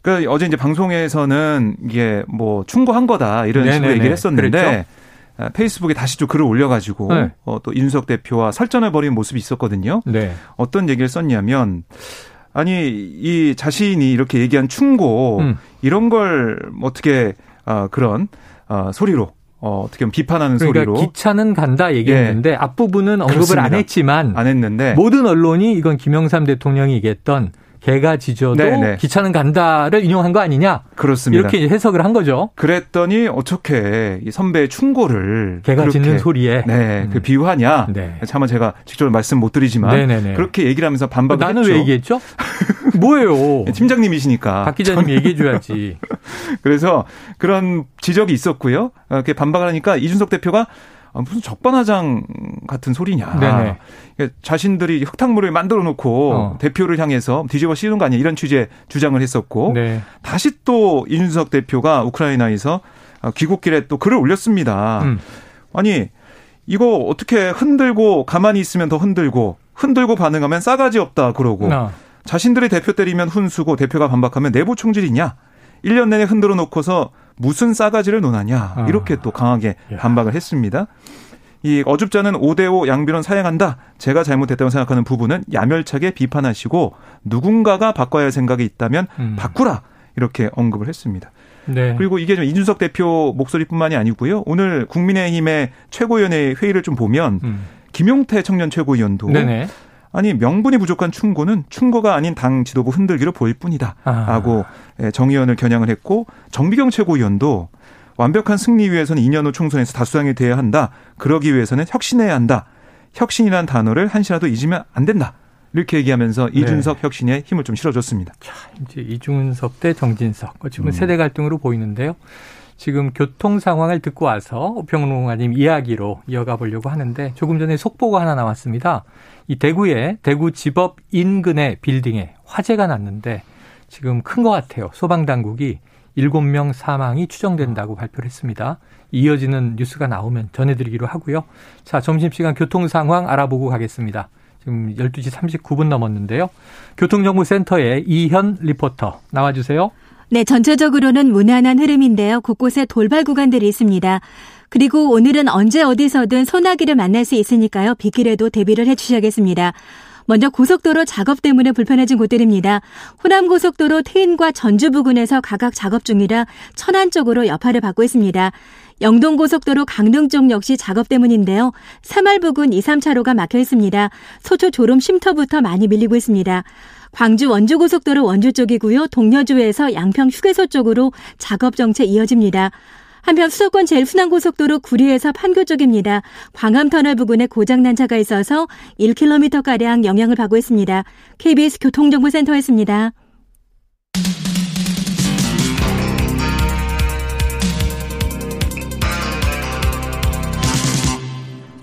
[SPEAKER 3] 그 어제 이제 방송에서는 이게 뭐 충고한 거다 이런 식으로
[SPEAKER 2] 네네네.
[SPEAKER 3] 얘기를 했었는데
[SPEAKER 2] 그랬죠?
[SPEAKER 3] 아, 페이스북에 다시 좀 글을 올려가지고
[SPEAKER 2] 네.
[SPEAKER 3] 어, 또 이준석 대표와 설전을 벌이는 모습이 있었거든요.
[SPEAKER 2] 네.
[SPEAKER 3] 어떤 얘기를 썼냐면 아니 이 자신이 이렇게 얘기한 충고
[SPEAKER 2] 음.
[SPEAKER 3] 이런 걸 어떻게 아, 그런 아, 소리로 어, 어떻게 보면 비판하는
[SPEAKER 2] 그러니까
[SPEAKER 3] 소리로 예.
[SPEAKER 2] 기차는 간다 얘기했는데 앞부분은 언급을
[SPEAKER 3] 그렇습니다.
[SPEAKER 2] 안 했지만
[SPEAKER 3] 안 했는데
[SPEAKER 2] 모든 언론이 이건 김영삼 대통령이 얘기했던 개가 짖어도
[SPEAKER 3] 네네.
[SPEAKER 2] 기차는 간다를 인용한 거 아니냐
[SPEAKER 3] 그렇습니다.
[SPEAKER 2] 이렇게 해석을 한 거죠.
[SPEAKER 3] 그랬더니 어떻게 이 선배의 충고를
[SPEAKER 2] 개가
[SPEAKER 3] 그렇게
[SPEAKER 2] 짖는 소리에
[SPEAKER 3] 네,
[SPEAKER 2] 음.
[SPEAKER 3] 그 비유하냐?
[SPEAKER 2] 네.
[SPEAKER 3] 차마 제가 직접 말씀 못 드리지만
[SPEAKER 2] 네네네.
[SPEAKER 3] 그렇게 얘기를 하면서 반박을
[SPEAKER 2] 나는
[SPEAKER 3] 했죠.
[SPEAKER 2] 왜 얘기했죠? 뭐예요?
[SPEAKER 3] 팀장님이시니까.
[SPEAKER 2] 박 기자님이 얘기해 줘야지.
[SPEAKER 3] 그래서 그런 지적이 있었고요. 어, 이렇게 반박을 하니까 이준석 대표가 아, 무슨 적반하장 같은 소리냐.
[SPEAKER 2] 네네.
[SPEAKER 3] 이게 자신들이 흙탕물을 만들어 놓고
[SPEAKER 2] 어.
[SPEAKER 3] 대표를 향해서 뒤집어 씌우는 거 아니야. 이런 취지의 주장을 했었고
[SPEAKER 2] 네.
[SPEAKER 3] 다시 또 이준석 대표가 우크라이나에서 어, 귀국길에 또 글을 올렸습니다.
[SPEAKER 2] 음.
[SPEAKER 3] 아니 이거 어떻게 흔들고 가만히 있으면 더 흔들고 흔들고 반응하면 싸가지 없다 그러고
[SPEAKER 2] 아,
[SPEAKER 3] 자신들의 대표 때리면 훈수고 대표가 반박하면 내부 총질이냐? 1년 내내 흔들어 놓고서 무슨 싸가지를 논하냐?
[SPEAKER 2] 아.
[SPEAKER 3] 이렇게 또 강하게
[SPEAKER 2] 야.
[SPEAKER 3] 반박을 했습니다. 이 어줍잖은 5대5 양비론 사양한다. 제가 잘못했다고 생각하는 부분은 야멸차게 비판하시고 누군가가 바꿔야 할 생각이 있다면
[SPEAKER 2] 음.
[SPEAKER 3] 바꾸라. 이렇게 언급을 했습니다.
[SPEAKER 2] 네.
[SPEAKER 3] 그리고 이게 좀 이준석 대표 목소리뿐만이 아니고요. 오늘 국민의힘의 최고위원회 회의를 좀 보면
[SPEAKER 2] 음.
[SPEAKER 3] 김용태 청년 최고위원도
[SPEAKER 2] 네네.
[SPEAKER 3] 아니 명분이 부족한 충고는 충고가 아닌 당 지도부 흔들기로 보일
[SPEAKER 2] 아.
[SPEAKER 3] 뿐이다라고 예, 정 의원을 겨냥을 했고 정비경 최고위원도 완벽한 승리 위해서는 2년 후 총선에서 다수당이 돼야 한다. 그러기 위해서는 혁신해야 한다. 혁신이라는 단어를 한시라도 잊으면 안 된다. 이렇게 얘기하면서
[SPEAKER 2] 네.
[SPEAKER 3] 이준석 혁신에 힘을 좀 실어줬습니다.
[SPEAKER 2] 이제 이준석 대 정진석. 보면
[SPEAKER 3] 음.
[SPEAKER 2] 세대 갈등으로 보이는데요. 지금 교통 상황을 듣고 와서 평론가님 이야기로 이어가 보려고 하는데 조금 전에 속보가 하나 나왔습니다. 이 대구에 대구지법 인근의 빌딩에 화재가 났는데 지금 큰 것 같아요. 소방 당국이 7명 사망이 추정된다고 발표를 했습니다. 이어지는 뉴스가 나오면 전해드리기로 하고요. 자, 점심시간 교통 상황 알아보고 가겠습니다. 지금 12시 39분 넘었는데요. 교통정보센터의 이현 리포터 나와주세요.
[SPEAKER 8] 네, 전체적으로는 무난한 흐름인데요. 곳곳에 돌발 구간들이 있습니다. 그리고 오늘은 언제 어디서든 소나기를 만날 수 있으니까요. 빗길에도 대비를 해 주셔야겠습니다. 먼저 고속도로 작업 때문에 불편해진 곳들입니다. 호남 고속도로 태인과 전주 부근에서 각각 작업 중이라 천안 쪽으로 여파를 받고 있습니다. 영동 고속도로 강릉 쪽 역시 작업 때문인데요. 새말 부근 2, 3차로가 막혀 있습니다. 소초 졸음 쉼터부터 많이 밀리고 있습니다. 광주 원주고속도로 원주 쪽이고요. 동여주에서 양평 휴게소 쪽으로 작업 정체 이어집니다. 한편 수도권 제일 순환고속도로 구리에서 판교 쪽입니다. 광암터널 부근에 고장난 차가 있어서 1km가량 영향을 받고 있습니다. KBS 교통정보센터였습니다.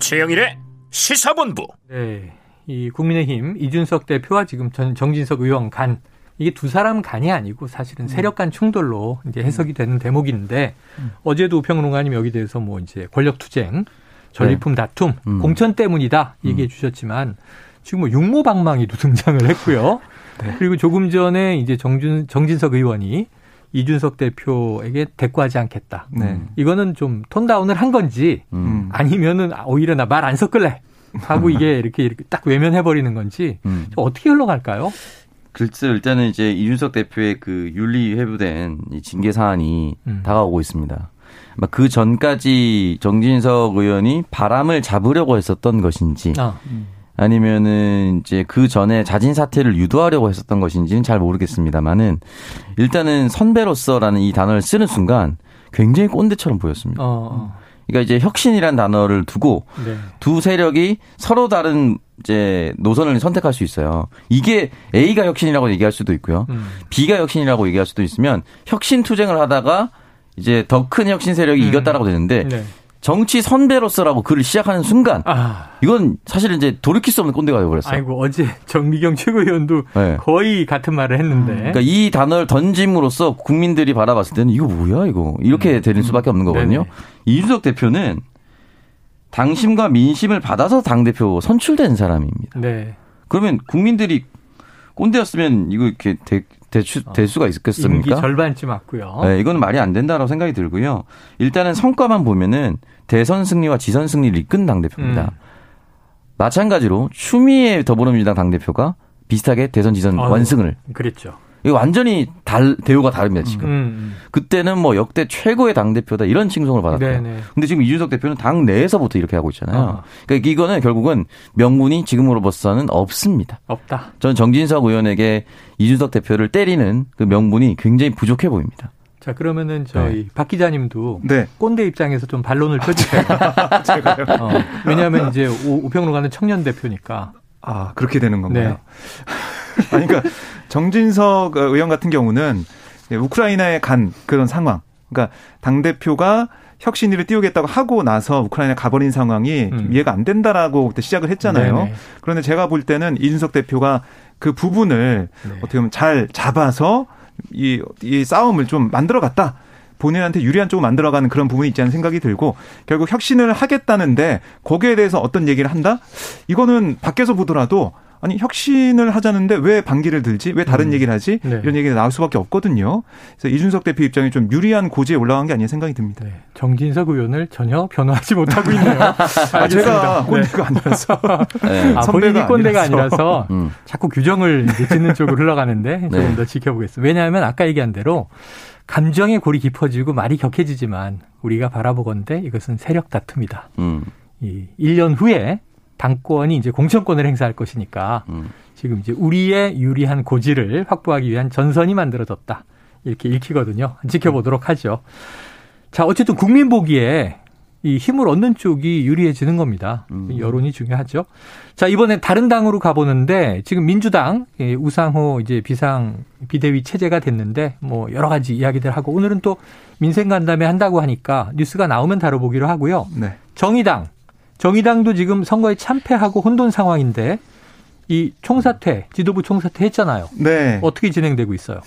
[SPEAKER 1] 최영일의 시사본부.
[SPEAKER 2] 네. 이 국민의힘 이준석 대표와 지금 전 정진석 의원 간 이게 두 사람 간이 아니고 사실은 세력 간 충돌로 이제 해석이 되는 대목인데 음. 어제도 우평론가님 여기 대해서 뭐 이제 권력 투쟁, 전리품 네. 다툼, 음. 공천 때문이다 얘기해 음. 주셨지만 지금 뭐 육모방망이도 등장을 했고요. 네. 그리고 조금 전에 이제 정준 정진석 의원이 이준석 대표에게 대꾸하지 않겠다. 네. 이거는 좀 톤다운을 한 건지 음. 아니면은 오히려 나 말 안 섞을래 하고 이게 이렇게, 이렇게 딱 외면해 버리는 건지 음. 어떻게 흘러갈까요?
[SPEAKER 6] 글쎄 일단은 이제 이준석 대표의 그 윤리 회부된 징계 사안이 음. 다가오고 있습니다. 그 전까지 정진석 의원이 바람을 잡으려고 했었던 것인지 아. 음. 아니면은 이제 그 전에 자진 사퇴를 유도하려고 했었던 것인지는 잘 모르겠습니다만은 일단은 선배로서라는 이 단어를 쓰는 순간 굉장히 꼰대처럼 보였습니다. 어. 어. 그러니까 이제 혁신이란 단어를 두고 네. 두 세력이 서로 다른 이제 노선을 선택할 수 있어요. 이게 A가 혁신이라고 얘기할 수도 있고요. 음. B가 혁신이라고 얘기할 수도 있으면 혁신 투쟁을 하다가 이제 더 큰 혁신 세력이 음. 이겼다라고 되는데 네. 정치 선배로서라고 글을 시작하는 순간 아. 이건 사실 이제 돌이킬 수 없는 꼰대가 되어버렸어요.
[SPEAKER 2] 아이고 어제 정미경 최고위원도 네. 거의 같은 말을 했는데. 음.
[SPEAKER 6] 그러니까 이 단어를 던짐으로써 국민들이 바라봤을 때는 이거 뭐야 이거 이렇게 음. 되는 수밖에 없는 거거든요. 네네. 이준석 대표는 당심과 민심을 받아서 당 대표 선출된 사람입니다. 네. 그러면 국민들이 꼰대였으면 이거 이렇게 대, 대추, 어. 될 수가 있겠습니까?
[SPEAKER 2] 임기 절반쯤 왔고요.
[SPEAKER 6] 네, 이건 말이 안 된다라고 생각이 들고요. 일단은 성과만 보면은 대선 승리와 지선 승리를 이끈 당대표입니다. 음. 마찬가지로 추미애 더불어민주당 당대표가 비슷하게 대선 지선 아유, 완승을.
[SPEAKER 2] 그랬죠.
[SPEAKER 6] 이거 완전히 달, 대우가 다릅니다, 지금. 음, 음. 그때는 뭐 역대 최고의 당 대표다 이런 칭송을 받았고요. 네네. 근데 지금 이준석 대표는 당 내에서부터 이렇게 하고 있잖아요. 어. 그러니까 이거는 결국은 명분이 지금으로서는 없습니다.
[SPEAKER 2] 없다.
[SPEAKER 6] 저는 정진석 의원에게 이준석 대표를 때리는 그 명분이 굉장히 부족해 보입니다.
[SPEAKER 2] 자, 그러면은 저희 네. 박 기자님도 네. 꼰대 입장에서 좀 반론을 펴주세요. 제가요? 어, 왜냐하면 이제 우평론가는 청년 대표니까.
[SPEAKER 3] 아, 그렇게 되는 건가요? 네. 아니, 그러니까 정진석 의원 같은 경우는 우크라이나에 간 그런 상황. 그러니까 당 대표가 혁신위를 띄우겠다고 하고 나서 우크라이나 가버린 상황이 음. 이해가 안 된다라고 그때 시작을 했잖아요. 네네. 그런데 제가 볼 때는 이준석 대표가 그 부분을 네. 어떻게 보면 잘 잡아서 이, 이 싸움을 좀 만들어갔다. 본인한테 유리한 쪽을 만들어가는 그런 부분이 있지 않은 생각이 들고 결국 혁신을 하겠다는데 거기에 대해서 어떤 얘기를 한다? 이거는 밖에서 보더라도 아니 혁신을 하자는데 왜 반기를 들지? 왜 다른 음. 얘기를 하지? 네. 이런 얘기가 나올 수밖에 없거든요. 그래서 이준석 대표 입장이 좀 유리한 고지에 올라간 게 아니냐 생각이 듭니다. 네.
[SPEAKER 2] 정진석 의원을 전혀 변호하지 못하고 있네요.
[SPEAKER 3] 아, 제가 꼰대가 네. 아니라서
[SPEAKER 2] 네. 아, 본인이 꼰대가 아니라서, 음. 자꾸 규정을 짓는 쪽으로 흘러가는데 조금 네. 더 지켜보겠습니다. 왜냐하면 아까 얘기한 대로 감정의 골이 깊어지고 말이 격해지지만 우리가 바라보건대 이것은 세력 다툼이다. 음. 이 1년 후에 당권이 이제 공천권을 행사할 것이니까 음. 지금 이제 우리의 유리한 고지를 확보하기 위한 전선이 만들어졌다. 이렇게 읽히거든요. 지켜보도록 하죠. 자, 어쨌든 국민 보기에 이 힘을 얻는 쪽이 유리해지는 겁니다. 음. 여론이 중요하죠. 자, 이번엔 다른 당으로 가보는데 지금 민주당 우상호 이제 비상 비대위 체제가 됐는데 뭐 여러 가지 이야기들 하고 오늘은 또 민생 간담회 한다고 하니까 뉴스가 나오면 다뤄보기로 하고요. 네. 정의당 정의당도 지금 선거에 참패하고 혼돈 상황인데 이 총사퇴, 지도부 총사퇴 했잖아요. 네. 어떻게 진행되고 있어요?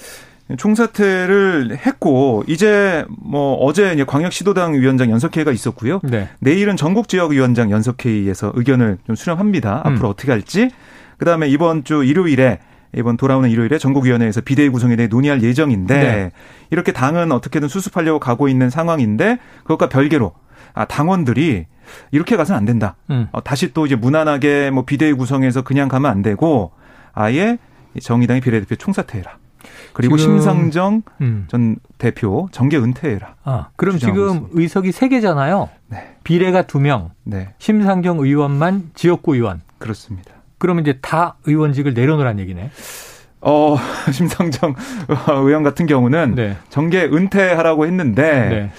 [SPEAKER 3] 총사퇴를 했고 이제 뭐 어제 이제 광역시도당 위원장 연석회의가 있었고요. 네. 내일은 전국 지역 위원장 연석회의에서 의견을 좀 수렴합니다. 음. 앞으로 어떻게 할지. 그다음에 이번 주 일요일에 이번 돌아오는 일요일에 전국위원회에서 비대위 구성에 대해 논의할 예정인데 네. 이렇게 당은 어떻게든 수습하려고 가고 있는 상황인데 그것과 별개로 아, 당원들이 이렇게 가서는 안 된다.
[SPEAKER 2] 음.
[SPEAKER 3] 어, 다시 또 이제 무난하게 뭐 비대위 구성해서 그냥 가면 안 되고 아예 정의당의 비례대표 총사퇴해라. 그리고 심상정
[SPEAKER 2] 음.
[SPEAKER 3] 전 대표 정계 은퇴해라.
[SPEAKER 2] 아, 그럼 지금
[SPEAKER 3] 있습니다.
[SPEAKER 2] 의석이 세개잖아요
[SPEAKER 3] 네.
[SPEAKER 2] 비례가 두명
[SPEAKER 3] 네.
[SPEAKER 2] 심상정 의원만 지역구 의원.
[SPEAKER 3] 그렇습니다.
[SPEAKER 2] 그러면 이제 다 의원직을 내려놓으란 얘기네.
[SPEAKER 3] 어, 심상정 의원 같은 경우는
[SPEAKER 2] 네.
[SPEAKER 3] 정계 은퇴하라고 했는데
[SPEAKER 2] 네.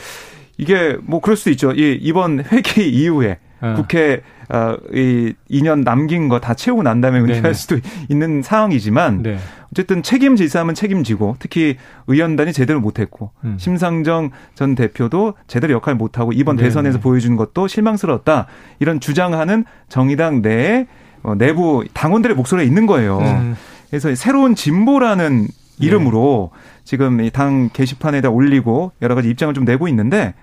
[SPEAKER 3] 이게 뭐 그럴 수도 있죠. 이 이번 회기 이후에
[SPEAKER 2] 어.
[SPEAKER 3] 국회 어, 이 2년 남긴 거 다 채우고 난 다음에 은퇴할
[SPEAKER 2] 네네.
[SPEAKER 3] 수도 있는 상황이지만
[SPEAKER 2] 네.
[SPEAKER 3] 어쨌든 책임질 사람은 책임지고 특히 의원단이 제대로 못했고
[SPEAKER 2] 음.
[SPEAKER 3] 심상정 전 대표도 제대로 역할 못하고 이번
[SPEAKER 2] 네네.
[SPEAKER 3] 대선에서 보여준 것도 실망스러웠다 이런 주장하는 정의당 내에 어, 내부 당원들의 목소리가 있는 거예요.
[SPEAKER 2] 음.
[SPEAKER 3] 그래서 새로운 진보라는 이름으로 지금 이당 게시판에다 올리고 여러 가지 입장을 좀 내고 있는데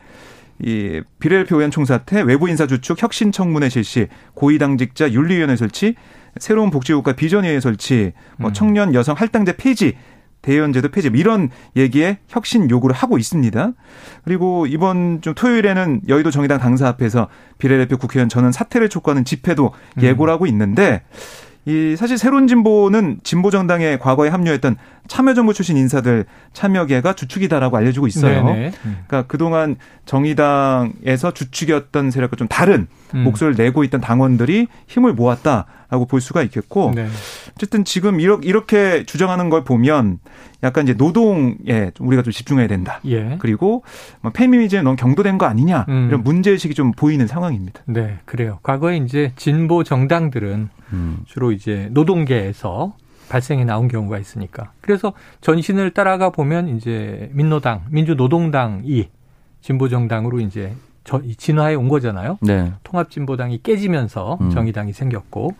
[SPEAKER 3] 이 비례대표 의원 총사퇴, 외부 인사 주축, 혁신 청문회 실시, 고위 당직자 윤리위원회 설치, 새로운 복지국가 비전위원회 설치, 뭐
[SPEAKER 2] 음.
[SPEAKER 3] 청년 여성 할당제 폐지, 대의원제도 폐지 뭐 이런 얘기에 혁신 요구를 하고 있습니다. 그리고 이번 좀 토요일에는 여의도 정의당 당사 앞에서 비례대표 국회의원 전원 사퇴를 촉구하는 집회도
[SPEAKER 2] 음.
[SPEAKER 3] 예고를 하고 있는데 이 사실 새로운 진보는 진보 정당에 과거에 합류했던 참여정부 출신 인사들 참여계가 주축이다라고 알려지고 있어요.
[SPEAKER 2] 네네. 음.
[SPEAKER 3] 그러니까 그동안 정의당에서 주축이었던 세력과 좀 다른
[SPEAKER 2] 음.
[SPEAKER 3] 목소리를 내고 있던 당원들이 힘을 모았다 라고 볼 수가 있겠고
[SPEAKER 2] 네.
[SPEAKER 3] 어쨌든 지금 이렇게, 주장하는 걸 보면 약간 이제 노동에 좀 우리가 좀 집중해야 된다.
[SPEAKER 2] 예.
[SPEAKER 3] 그리고 뭐 페미니즘에 너무 경도된 거 아니냐
[SPEAKER 2] 음.
[SPEAKER 3] 이런 문제 의식이 좀 보이는 상황입니다.
[SPEAKER 2] 네, 그래요. 과거에 이제 진보 정당들은
[SPEAKER 6] 음.
[SPEAKER 2] 주로 이제 노동계에서 발생해 나온 경우가 있으니까. 그래서 전신을 따라가 보면 이제 민노당, 민주노동당이 진보 정당으로 이제 저- 이 진화해 온 거잖아요.
[SPEAKER 6] 네.
[SPEAKER 2] 통합진보당이 깨지면서
[SPEAKER 6] 음.
[SPEAKER 2] 정의당이 생겼고.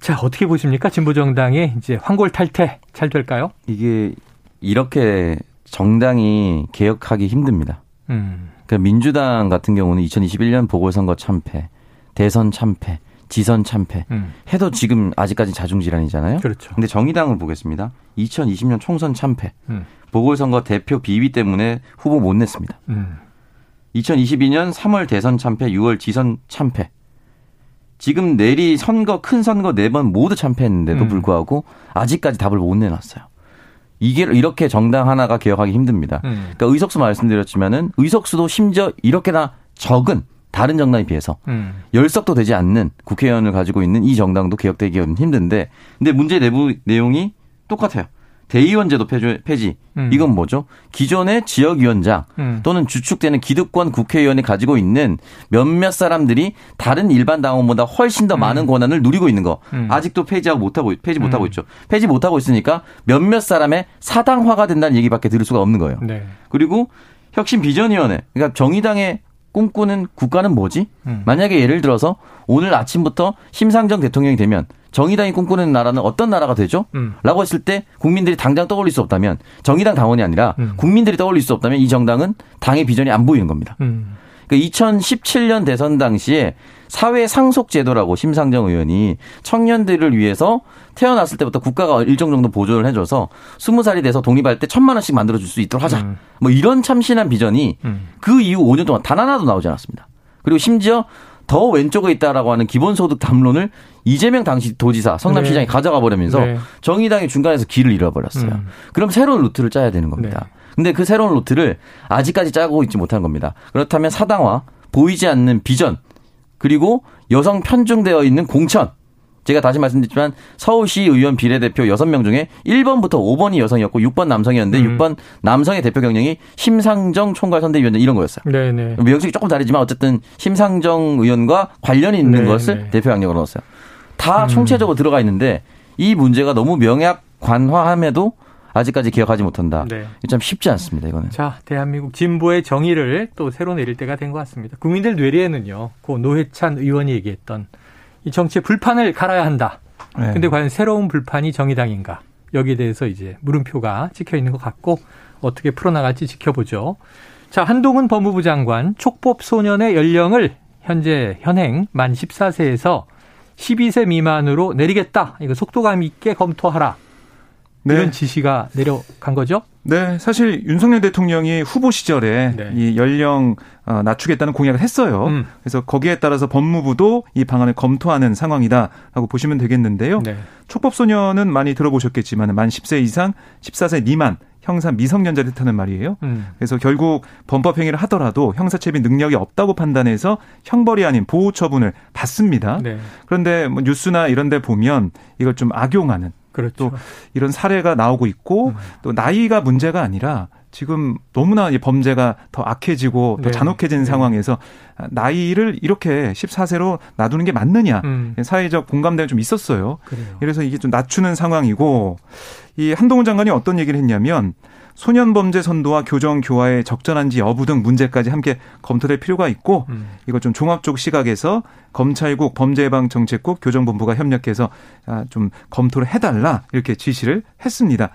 [SPEAKER 2] 자, 어떻게 보십니까? 진보정당의 이제 황골 탈퇴 잘 될까요?
[SPEAKER 6] 이게 이렇게 정당이 개혁하기 힘듭니다.
[SPEAKER 2] 음.
[SPEAKER 6] 그러니까 민주당 같은 경우는 2021년 보궐선거 참패, 대선 참패, 지선 참패
[SPEAKER 2] 음.
[SPEAKER 6] 해도 지금 아직까지 자중질환이잖아요.
[SPEAKER 2] 그렇죠.
[SPEAKER 6] 근데 정의당을 보겠습니다. 2020년 총선 참패,
[SPEAKER 2] 음.
[SPEAKER 6] 보궐선거 대표 비위 때문에 후보 못 냈습니다.
[SPEAKER 2] 음.
[SPEAKER 6] 2022년 3월 대선 참패, 6월 지선 참패. 지금 내리 선거 큰 선거 네 번 모두 참패했는데도
[SPEAKER 2] 음.
[SPEAKER 6] 불구하고 아직까지 답을 못 내놨어요. 이게 이렇게 정당 하나가 개혁하기 힘듭니다.
[SPEAKER 2] 음.
[SPEAKER 6] 그러니까 의석수 말씀드렸지만은 의석수도 심지어 이렇게나 적은 다른 정당에 비해서
[SPEAKER 2] 음.
[SPEAKER 6] 열석도 되지 않는 국회의원을 가지고 있는 이 정당도 개혁되기는 힘든데 근데 문제 내부 내용이 똑같아요. 대의원제도 폐지.
[SPEAKER 2] 음.
[SPEAKER 6] 이건 뭐죠? 기존의 지역위원장
[SPEAKER 2] 음.
[SPEAKER 6] 또는 주축되는 기득권 국회의원이 가지고 있는 몇몇 사람들이 다른 일반 당원보다 훨씬 더 많은 권한을 누리고 있는 거
[SPEAKER 2] 음.
[SPEAKER 6] 아직도 폐지하고 못하고 폐지 못하고
[SPEAKER 2] 음.
[SPEAKER 6] 있죠. 폐지 못하고 있으니까 몇몇 사람의 사당화가 된다는 얘기밖에 들을 수가 없는 거예요.
[SPEAKER 2] 네.
[SPEAKER 6] 그리고 혁신 비전위원회 그러니까 정의당의 꿈꾸는 국가는 뭐지?
[SPEAKER 2] 음.
[SPEAKER 6] 만약에 예를 들어서 오늘 아침부터 심상정 대통령이 되면 정의당이 꿈꾸는 나라는 어떤 나라가 되죠?
[SPEAKER 2] 음.
[SPEAKER 6] 라고 했을 때 국민들이 당장 떠올릴 수 없다면 정의당 당원이 아니라
[SPEAKER 2] 음.
[SPEAKER 6] 국민들이 떠올릴 수 없다면 이 정당은 당의 비전이 안 보이는 겁니다.
[SPEAKER 2] 음.
[SPEAKER 6] 그러니까 2017년 대선 당시에 사회 상속 제도라고 심상정 의원이 청년들을 위해서 태어났을 때부터 국가가 일정 정도 보조를 해줘서 20살이 돼서 독립할 때 천만 원씩 만들어줄 수 있도록 하자.
[SPEAKER 2] 음.
[SPEAKER 6] 뭐 이런 참신한 비전이
[SPEAKER 2] 음.
[SPEAKER 6] 그 이후 5년 동안 단 하나도 나오지 않았습니다. 그리고 심지어 더 왼쪽에 있다라고 하는 기본소득 담론을 이재명 당시 도지사 성남시장이
[SPEAKER 2] 네.
[SPEAKER 6] 가져가 버리면서
[SPEAKER 2] 네.
[SPEAKER 6] 정의당이 중간에서 길을 잃어버렸어요.
[SPEAKER 2] 음.
[SPEAKER 6] 그럼 새로운 루트를 짜야 되는 겁니다.
[SPEAKER 2] 네.
[SPEAKER 6] 근데 그 새로운 루트를 아직까지 짜고 있지 못한 겁니다. 그렇다면 사당화, 보이지 않는 비전, 그리고 여성 편중되어 있는 공천. 제가 다시 말씀드리지만 서울시 의원 비례대표 6명 중에 1번부터 5번이 여성이었고 6번 남성이었는데
[SPEAKER 2] 음.
[SPEAKER 6] 6번 남성의 대표 경력이 심상정 총괄 선대위원장 이런 거였어요.
[SPEAKER 2] 네네.
[SPEAKER 6] 명식이 조금 다르지만 어쨌든 심상정 의원과 관련이 있는
[SPEAKER 2] 네,
[SPEAKER 6] 것을
[SPEAKER 2] 네.
[SPEAKER 6] 대표 양력으로 넣었어요. 다
[SPEAKER 2] 음.
[SPEAKER 6] 총체적으로 들어가 있는데 이 문제가 너무 명약 관화함에도 아직까지 기억하지 못한다.
[SPEAKER 2] 네.
[SPEAKER 6] 참 쉽지 않습니다. 이거는.
[SPEAKER 2] 자, 대한민국 진보의 정의를 또 새로 내릴 때가 된 것 같습니다. 국민들 뇌리에는요, 고 노회찬 의원이 얘기했던 이 정치의 불판을 갈아야 한다.
[SPEAKER 3] 네.
[SPEAKER 2] 근데 과연 새로운 불판이 정의당인가? 여기에 대해서 이제 물음표가 찍혀 있는 것 같고 어떻게 풀어나갈지 지켜보죠. 자, 한동훈 법무부 장관 촉법 소년의 연령을 현재 현행 만 14세에서 12세 미만으로 내리겠다. 이거 속도감 있게 검토하라.
[SPEAKER 3] 네.
[SPEAKER 2] 이런 지시가 내려간 거죠?
[SPEAKER 3] 네, 사실 윤석열 대통령이 후보 시절에
[SPEAKER 2] 네.
[SPEAKER 3] 이 연령 어, 낮추겠다는 공약을 했어요.
[SPEAKER 2] 음.
[SPEAKER 3] 그래서 거기에 따라서 법무부도 이 방안을 검토하는 상황이다라고 보시면 되겠는데요.
[SPEAKER 2] 네.
[SPEAKER 3] 촉법소년은 많이 들어보셨겠지만 만 10세 이상 14세 미만 형사 미성년자를 뜻하는 말이에요.
[SPEAKER 2] 음.
[SPEAKER 3] 그래서 결국 범법 행위를 하더라도 형사체비 능력이 없다고 판단해서 형벌이 아닌 보호 처분을 받습니다.
[SPEAKER 2] 네.
[SPEAKER 3] 그런데 뭐 뉴스나 이런 데 보면 이걸 좀 악용하는
[SPEAKER 2] 그렇죠.
[SPEAKER 3] 또 이런 사례가 나오고 있고
[SPEAKER 2] 음.
[SPEAKER 3] 또 나이가 문제가 아니라 지금 너무나 이 범죄가 더 악해지고 더
[SPEAKER 2] 네.
[SPEAKER 3] 잔혹해진
[SPEAKER 2] 네.
[SPEAKER 3] 상황에서 나이를 이렇게 14세로 놔두는 게 맞느냐
[SPEAKER 2] 음.
[SPEAKER 3] 사회적 공감대가 좀 있었어요.
[SPEAKER 2] 그래요.
[SPEAKER 3] 그래서 이게 좀 낮추는 상황이고 이 한동훈 장관이 어떤 얘기를 했냐면 소년 범죄 선도와 교정 교화의 적절한지 여부 등 문제까지 함께 검토될 필요가 있고
[SPEAKER 2] 음.
[SPEAKER 3] 이걸 좀 종합적 시각에서 검찰국 범죄예방 정책국 교정본부가 협력해서 아, 좀 검토를 해달라 이렇게 지시를 했습니다.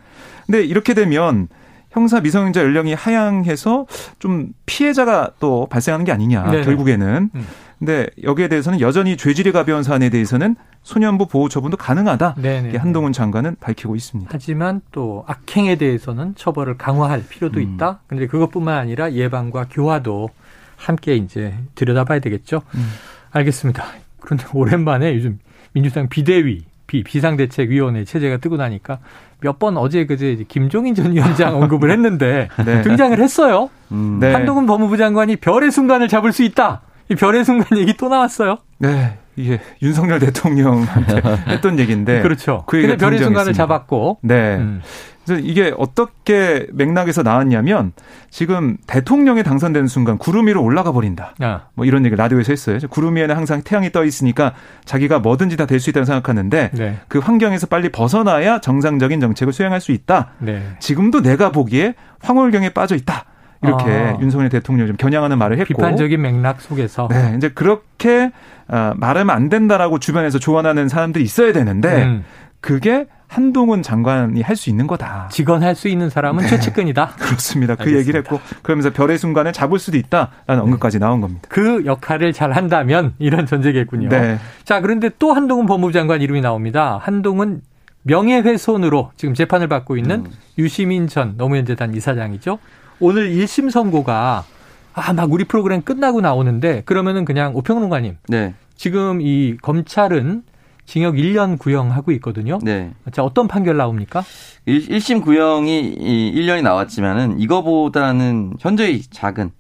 [SPEAKER 3] 근데 이렇게 되면 형사 미성년자 연령이 하향해서 좀 피해자가 또 발생하는 게 아니냐
[SPEAKER 2] 네네.
[SPEAKER 3] 결국에는.
[SPEAKER 2] 음.
[SPEAKER 3] 근데 여기에 대해서는 여전히 죄질이 가벼운 사안에 대해서는 소년부 보호 처분도 가능하다.
[SPEAKER 2] 네네.
[SPEAKER 3] 이렇게 한동훈 장관은 밝히고 있습니다.
[SPEAKER 2] 하지만 또 악행에 대해서는 처벌을 강화할 필요도
[SPEAKER 3] 음.
[SPEAKER 2] 있다. 그런데 그것뿐만 아니라 예방과 교화도 함께 이제 들여다봐야 되겠죠.
[SPEAKER 3] 음.
[SPEAKER 2] 알겠습니다. 그런데 오랜만에 요즘 민주당 비대위 비 비상대책위원회 체제가 뜨고 나니까 몇 번 어제 그제 김종인 전 위원장 언급을 했는데
[SPEAKER 3] 네.
[SPEAKER 2] 등장을 했어요.
[SPEAKER 6] 음.
[SPEAKER 3] 네.
[SPEAKER 2] 한동훈 법무부 장관이 별의 순간을 잡을 수 있다. 이 별의 순간 얘기 또 나왔어요.
[SPEAKER 3] 네, 이게 윤석열 대통령한테 했던 얘기인데.
[SPEAKER 2] 그렇죠.
[SPEAKER 3] 그 얘기가
[SPEAKER 2] 별의 순간을. 잡았고.
[SPEAKER 3] 네.
[SPEAKER 2] 음.
[SPEAKER 3] 그래서 이게 어떻게 맥락에서 나왔냐면 지금 대통령이 당선되는 순간 구름 위로 올라가 버린다.
[SPEAKER 2] 아,
[SPEAKER 3] 뭐 이런 얘기를 라디오에서 했어요. 구름 위에는 항상 태양이 떠 있으니까 자기가 뭐든지 다 될 수 있다고 생각하는데
[SPEAKER 2] 네.
[SPEAKER 3] 그 환경에서 빨리 벗어나야 정상적인 정책을 수행할 수 있다.
[SPEAKER 2] 네.
[SPEAKER 3] 지금도 내가 보기에 황홀경에 빠져 있다. 이렇게
[SPEAKER 2] 아.
[SPEAKER 3] 윤석열 대통령이 좀 겨냥하는 말을 했고.
[SPEAKER 2] 비판적인 맥락 속에서
[SPEAKER 3] 네, 이제 그렇게 어, 말하면 안 된다라고 주변에서 조언하는 사람들이 있어야 되는데
[SPEAKER 2] 음,
[SPEAKER 3] 그게 한동훈 장관이 할 수 있는 거다.
[SPEAKER 2] 직언할 수 있는 사람은
[SPEAKER 3] 네.
[SPEAKER 2] 최측근이다.
[SPEAKER 3] 그렇습니다. 그
[SPEAKER 2] 알겠습니다.
[SPEAKER 3] 얘기를 했고 그러면서 별의 순간을 잡을 수도 있다라는 언급까지 나온 겁니다.
[SPEAKER 2] 그 역할을 잘 한다면 이런 전제겠군요.
[SPEAKER 3] 네.
[SPEAKER 2] 자, 그런데 또 한동훈 법무부 장관 이름이 나옵니다. 한동훈 명예훼손으로 지금 재판을 받고 있는
[SPEAKER 6] 음.
[SPEAKER 2] 유시민 전 노무현 재단 이사장이죠. 오늘 1심 선고가 아, 막 우리 프로그램 끝나고 나오는데 그러면은 그냥 오평론가님
[SPEAKER 6] 네.
[SPEAKER 2] 지금 이 검찰은 징역 1년 구형하고 있거든요.
[SPEAKER 6] 네.
[SPEAKER 2] 자, 어떤 판결 나옵니까?
[SPEAKER 6] 1, 심 구형이 이 1년이 나왔지만은 이거보다는 현저히 작은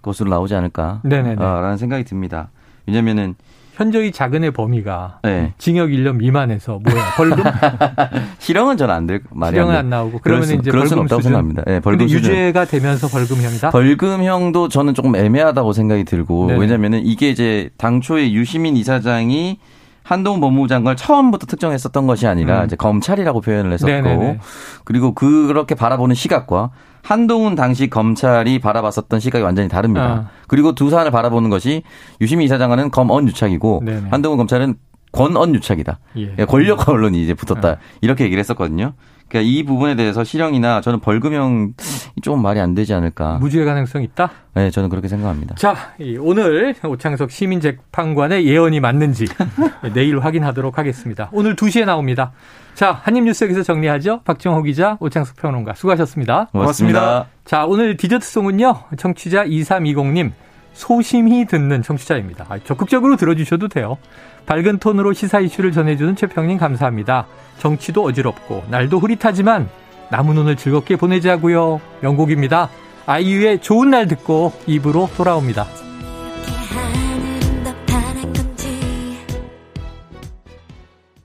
[SPEAKER 6] 것으로 나오지 않을까.
[SPEAKER 2] 네네네.
[SPEAKER 6] 어, 라는 생각이 듭니다. 왜냐면은
[SPEAKER 2] 현저히 작은의 범위가
[SPEAKER 6] 네.
[SPEAKER 2] 징역 1년 미만에서 뭐야 벌금
[SPEAKER 6] 실형은 저는 안될 말이
[SPEAKER 2] 실형은
[SPEAKER 6] 안.
[SPEAKER 2] 나오고 그러면
[SPEAKER 6] 수-
[SPEAKER 2] 이제 벌금
[SPEAKER 6] 없다고
[SPEAKER 2] 수준.
[SPEAKER 6] 생각합니다. 네, 벌금 수준.
[SPEAKER 2] 유죄가 되면서 벌금형이다.
[SPEAKER 6] 벌금형도 저는 조금 애매하다고 생각이 들고. 왜냐면은 이게 이제 당초에 유시민 이사장이 한동훈 법무부 장관을 처음부터 특정했었던 것이 아니라
[SPEAKER 2] 음.
[SPEAKER 6] 이제 검찰이라고 표현을 했었고
[SPEAKER 2] 네네네.
[SPEAKER 6] 그리고 그렇게 바라보는 시각과 한동훈 당시 검찰이 바라봤었던 시각이 완전히 다릅니다.
[SPEAKER 2] 아.
[SPEAKER 6] 그리고 두 사안을 바라보는 것이 유시민 이사장은 검언 유착이고
[SPEAKER 2] 네네.
[SPEAKER 6] 한동훈 검찰은 권언 유착이다.
[SPEAKER 2] 예.
[SPEAKER 6] 예, 권력 언론이 이제 붙었다.
[SPEAKER 2] 아.
[SPEAKER 6] 이렇게 얘기를 했었거든요. 그러니까 이 부분에 대해서 실형이나 저는 벌금형 조금 말이 안 되지 않을까.
[SPEAKER 2] 무죄 가능성 있다.
[SPEAKER 6] 네, 저는 그렇게 생각합니다.
[SPEAKER 2] 자, 이 오늘 오창석 시민 재판관의 예언이 맞는지 내일 확인하도록 하겠습니다. 오늘 2시에 나옵니다. 자, 한입뉴스 여기서 정리하죠. 박정호 기자, 오창석 평론가 수고하셨습니다.
[SPEAKER 6] 고맙습니다.
[SPEAKER 2] 자, 오늘 디저트송은요. 청취자 2320님 소심히 듣는 청취자입니다. 아, 적극적으로 들어주셔도 돼요. 밝은 톤으로 시사 이슈를 전해주는 최평님 감사합니다. 정치도 어지럽고 날도 흐릿하지만 남은 오늘 즐겁게 보내자고요. 명곡입니다. 아이유의 좋은 날 듣고 입으로 돌아옵니다.